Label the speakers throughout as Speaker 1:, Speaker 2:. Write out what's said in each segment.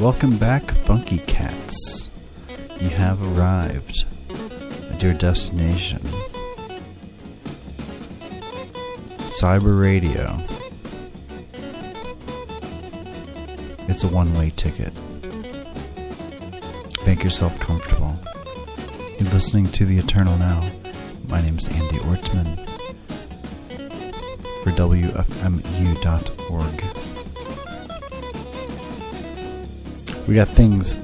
Speaker 1: Welcome back, Funky Cats. You have arrived at your destination. Cyber Radio. It's a one way ticket. Make yourself comfortable. You're listening to The Eternal Now. My name's Andy Ortman for WFMU.org. We got things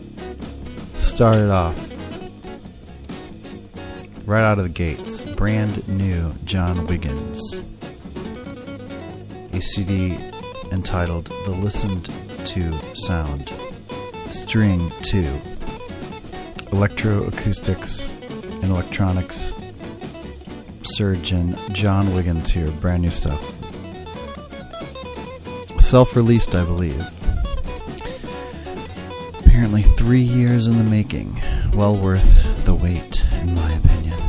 Speaker 1: started off right out of the gates. Brand new John Wiggins. A CD entitled The Listened to Sound. String 2. Electroacoustics and electronics surgeon John Wiggins here. Brand new stuff. Self released, I believe apparently three years in the making. Well worth the wait, in my opinion.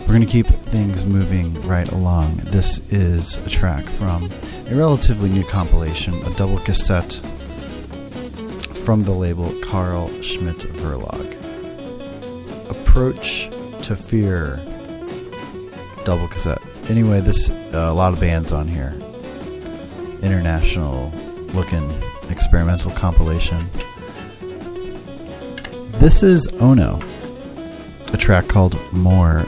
Speaker 1: We're going to keep things moving right along. This is a track from a relatively new compilation, a double cassette from the label Carl Schmidt Verlag. Approach to Fear double cassette. Anyway, this uh, a lot of bands on here. International
Speaker 2: looking experimental compilation. This is Ono, a track called More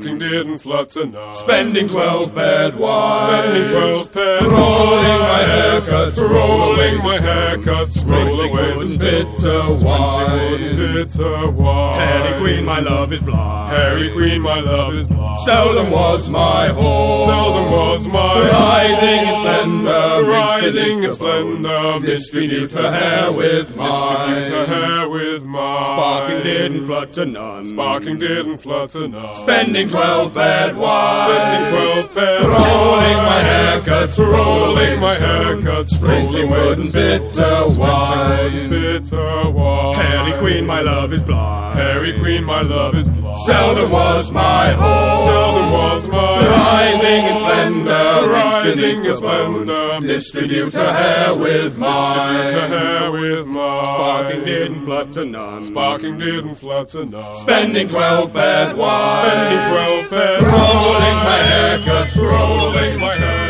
Speaker 3: Sparking didn't to none. Spending twelve bad wines.
Speaker 4: Spending twelve pairs.
Speaker 3: Rolling my haircuts.
Speaker 4: Rolling my haircuts. Roll away the
Speaker 3: bitter wine.
Speaker 4: Bitter wine.
Speaker 3: Hairy Queen, my love is blind.
Speaker 4: Hairy Queen, my love is blind.
Speaker 3: Seldom was my home.
Speaker 4: Seldom was my
Speaker 3: Rising in splendor,
Speaker 4: rising in splendor.
Speaker 3: Distribute her hair with mine.
Speaker 4: Distribute her hair with mine.
Speaker 3: Sparking didn't flood to none.
Speaker 4: Sparking didn't to none.
Speaker 3: Spending twelve bad wines.
Speaker 4: Spending twelve pairs.
Speaker 3: Rolling my haircuts.
Speaker 4: Rolling my haircuts.
Speaker 3: Rinsing wood and bitter wine.
Speaker 4: Bitter wine.
Speaker 3: Hairy Queen, my love is blind.
Speaker 4: Hairy Queen, my love is blind.
Speaker 3: Seldom was my home.
Speaker 4: Seldom was my
Speaker 3: Rising in splendor,
Speaker 4: Rising in
Speaker 3: beneath the bone.
Speaker 4: splendor.
Speaker 3: Distribute her hair with
Speaker 4: Distribute her
Speaker 3: mine.
Speaker 4: hair with mine.
Speaker 3: Sparking didn't to none.
Speaker 4: Sparking didn't to none.
Speaker 3: Spending twelve bad wines.
Speaker 4: Spending twelve.
Speaker 3: Rolling my haircuts.
Speaker 4: Rolling my haircuts.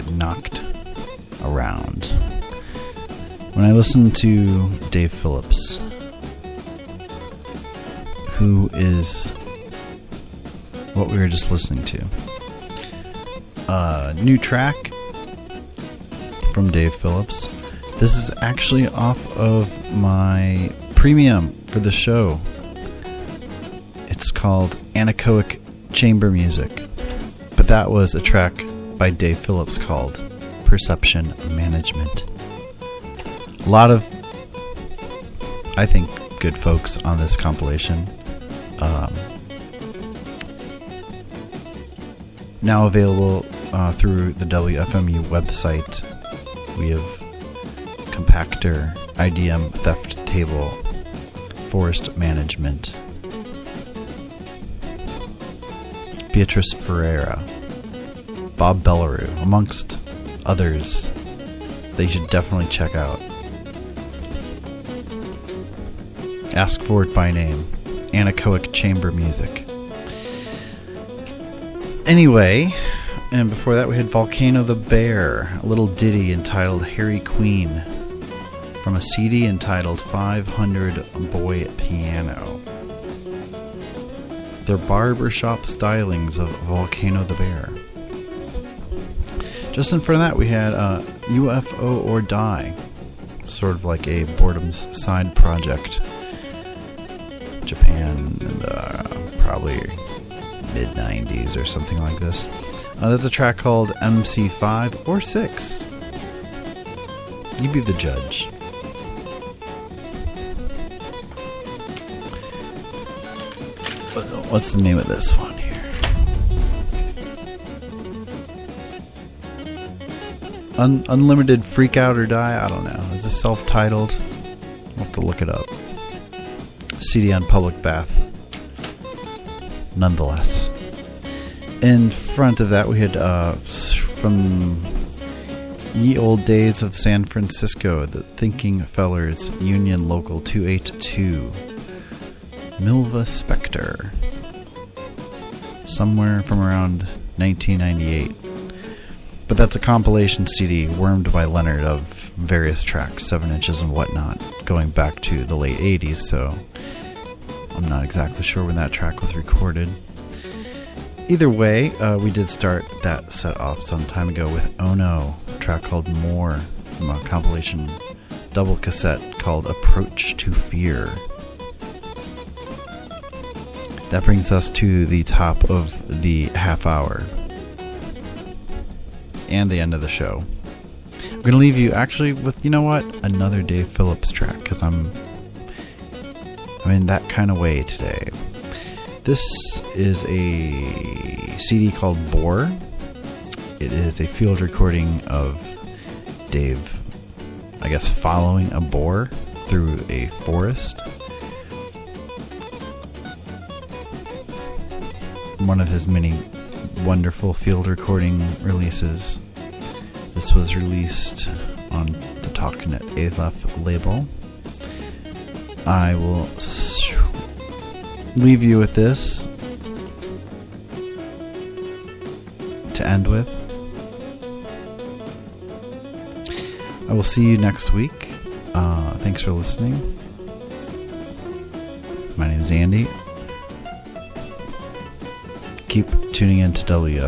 Speaker 1: Get knocked around. When I listen to Dave Phillips, who is what we were just listening to, a new track from Dave Phillips. This is actually off of my premium for the show. It's called Anechoic Chamber Music. But that was a track by Dave Phillips called Perception Management. A lot of, I think, good folks on this compilation. Um, now available uh, through the WFMU website. We have Compactor, IDM Theft Able, Forest Management, Beatriz Ferreyra, Bob Bellerue, amongst others that you should definitely check out. Ask for it by name. Anechoic Chamber Music. Anyway, and before that we had Volcano the Bear, a little ditty entitled Hairy Queen from a CD entitled 500 Boy Piano. Their barbershop stylings of Volcano the Bear. Just in front of that, we had uh, UFO or Die, sort of like a Boredoms side project. Japan in the probably mid 90s or something like this. Uh, there's a track called MC5 or 6. You be the judge. What's the name of this one Un- Unlimited Freak Out or Die? I don't know. Is this self titled? I'll have to look it up. CD on Public Bath. Nonetheless. In front of that, we had uh, from Ye Old Days of San Francisco, the Thinking Fellers Union Local 282. Milva Spectre. Somewhere from around 1998. But that's a compilation CD wormed by Leonard of various tracks, 7 inches and whatnot, going back to the late 80s, so I'm not exactly sure when that track was recorded. Either way, uh, we did start that set off some time ago with Oh No, a track called More from a compilation double cassette called Approach to Fear. That brings us to the top of the half hour and the end of the show. I'm going to leave you actually with, you know what? Another Dave Phillips track because I'm I'm in that kind of way today. This is a CD called Boar. It is a field recording of Dave, I guess, following a boar through a forest. One of his many wonderful field recording releases. This was released on the Tochnit Aleph label. I will leave you with this to end with. I will see you next week. Uh, thanks for listening. My name is Andy. Keep tuning in to WFMU.org.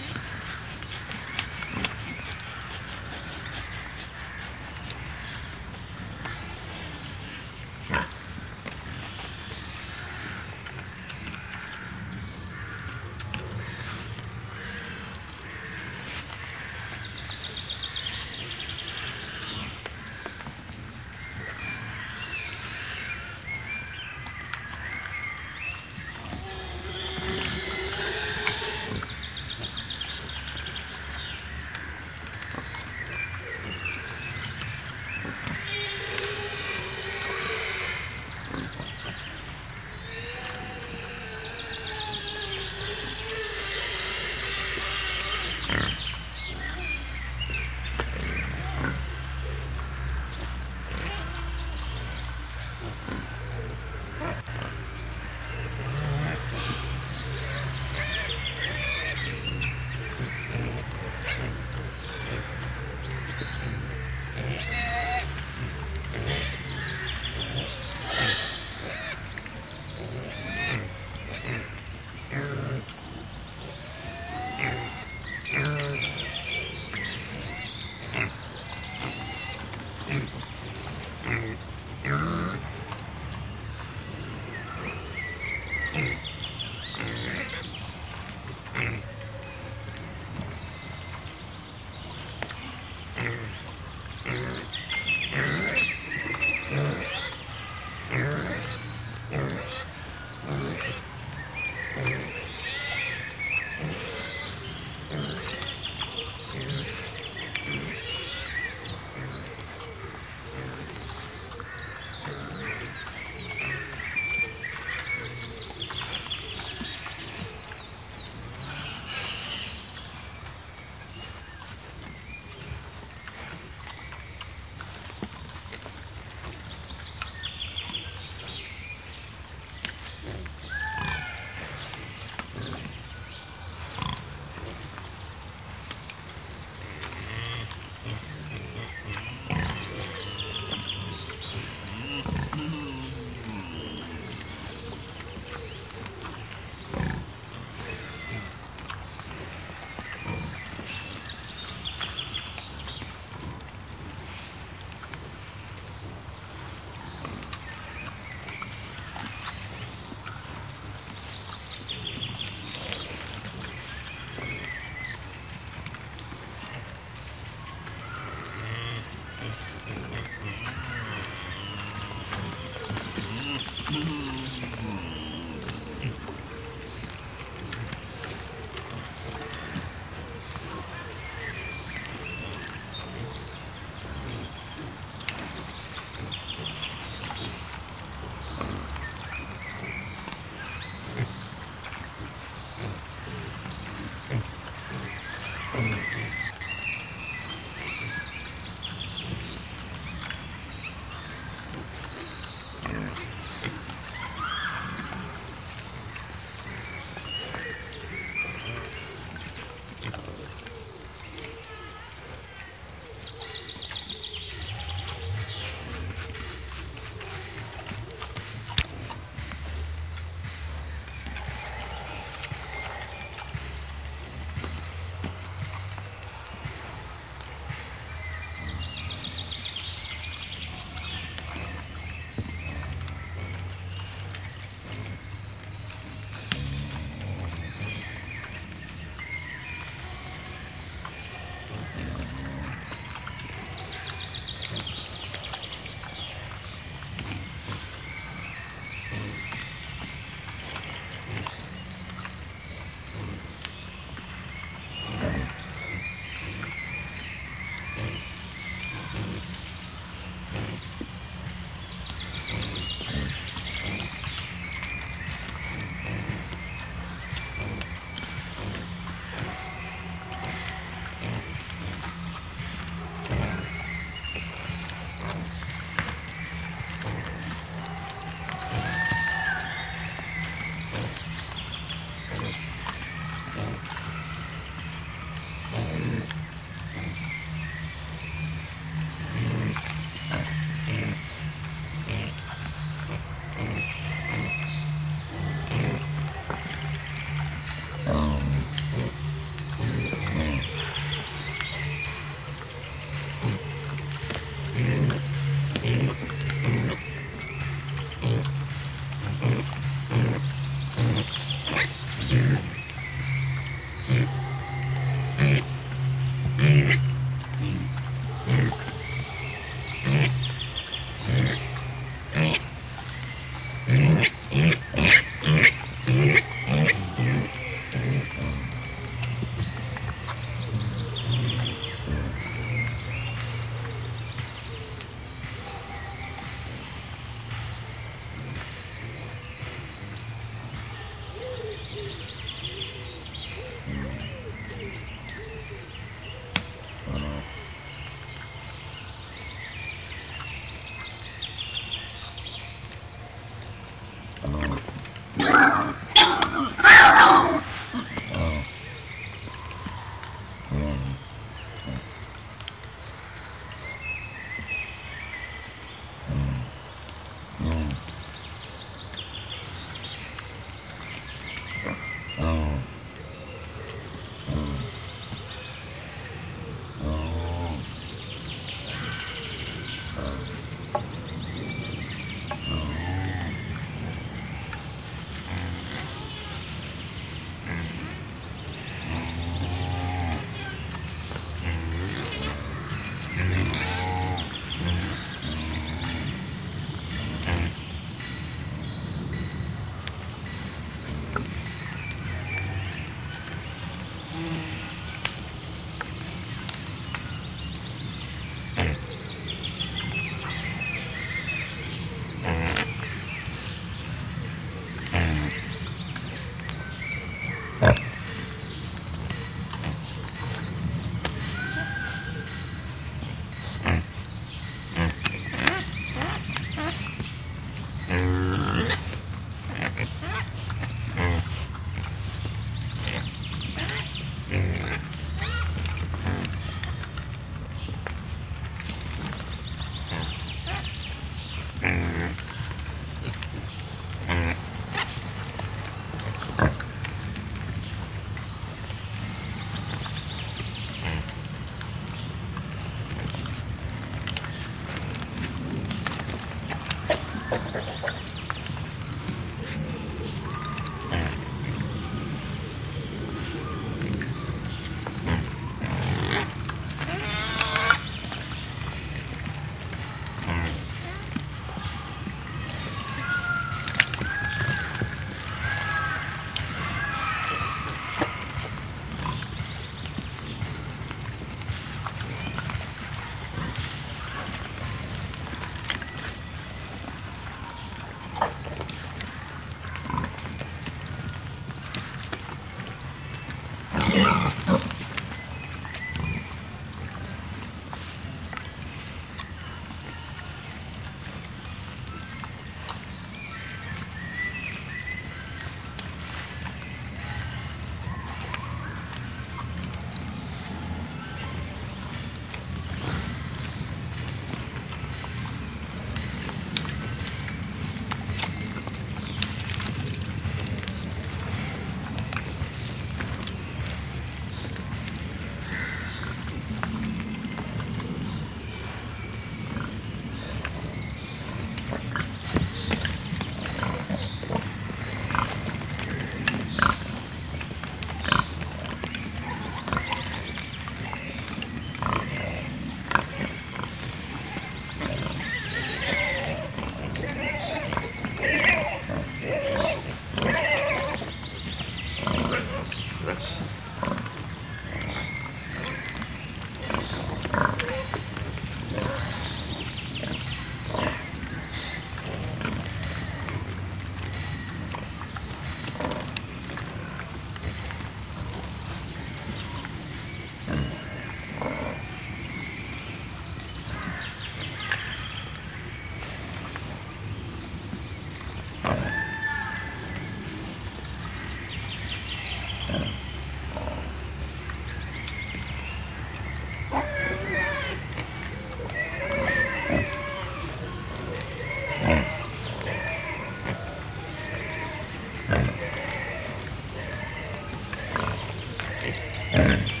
Speaker 1: Mm.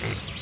Speaker 1: Mm-hmm.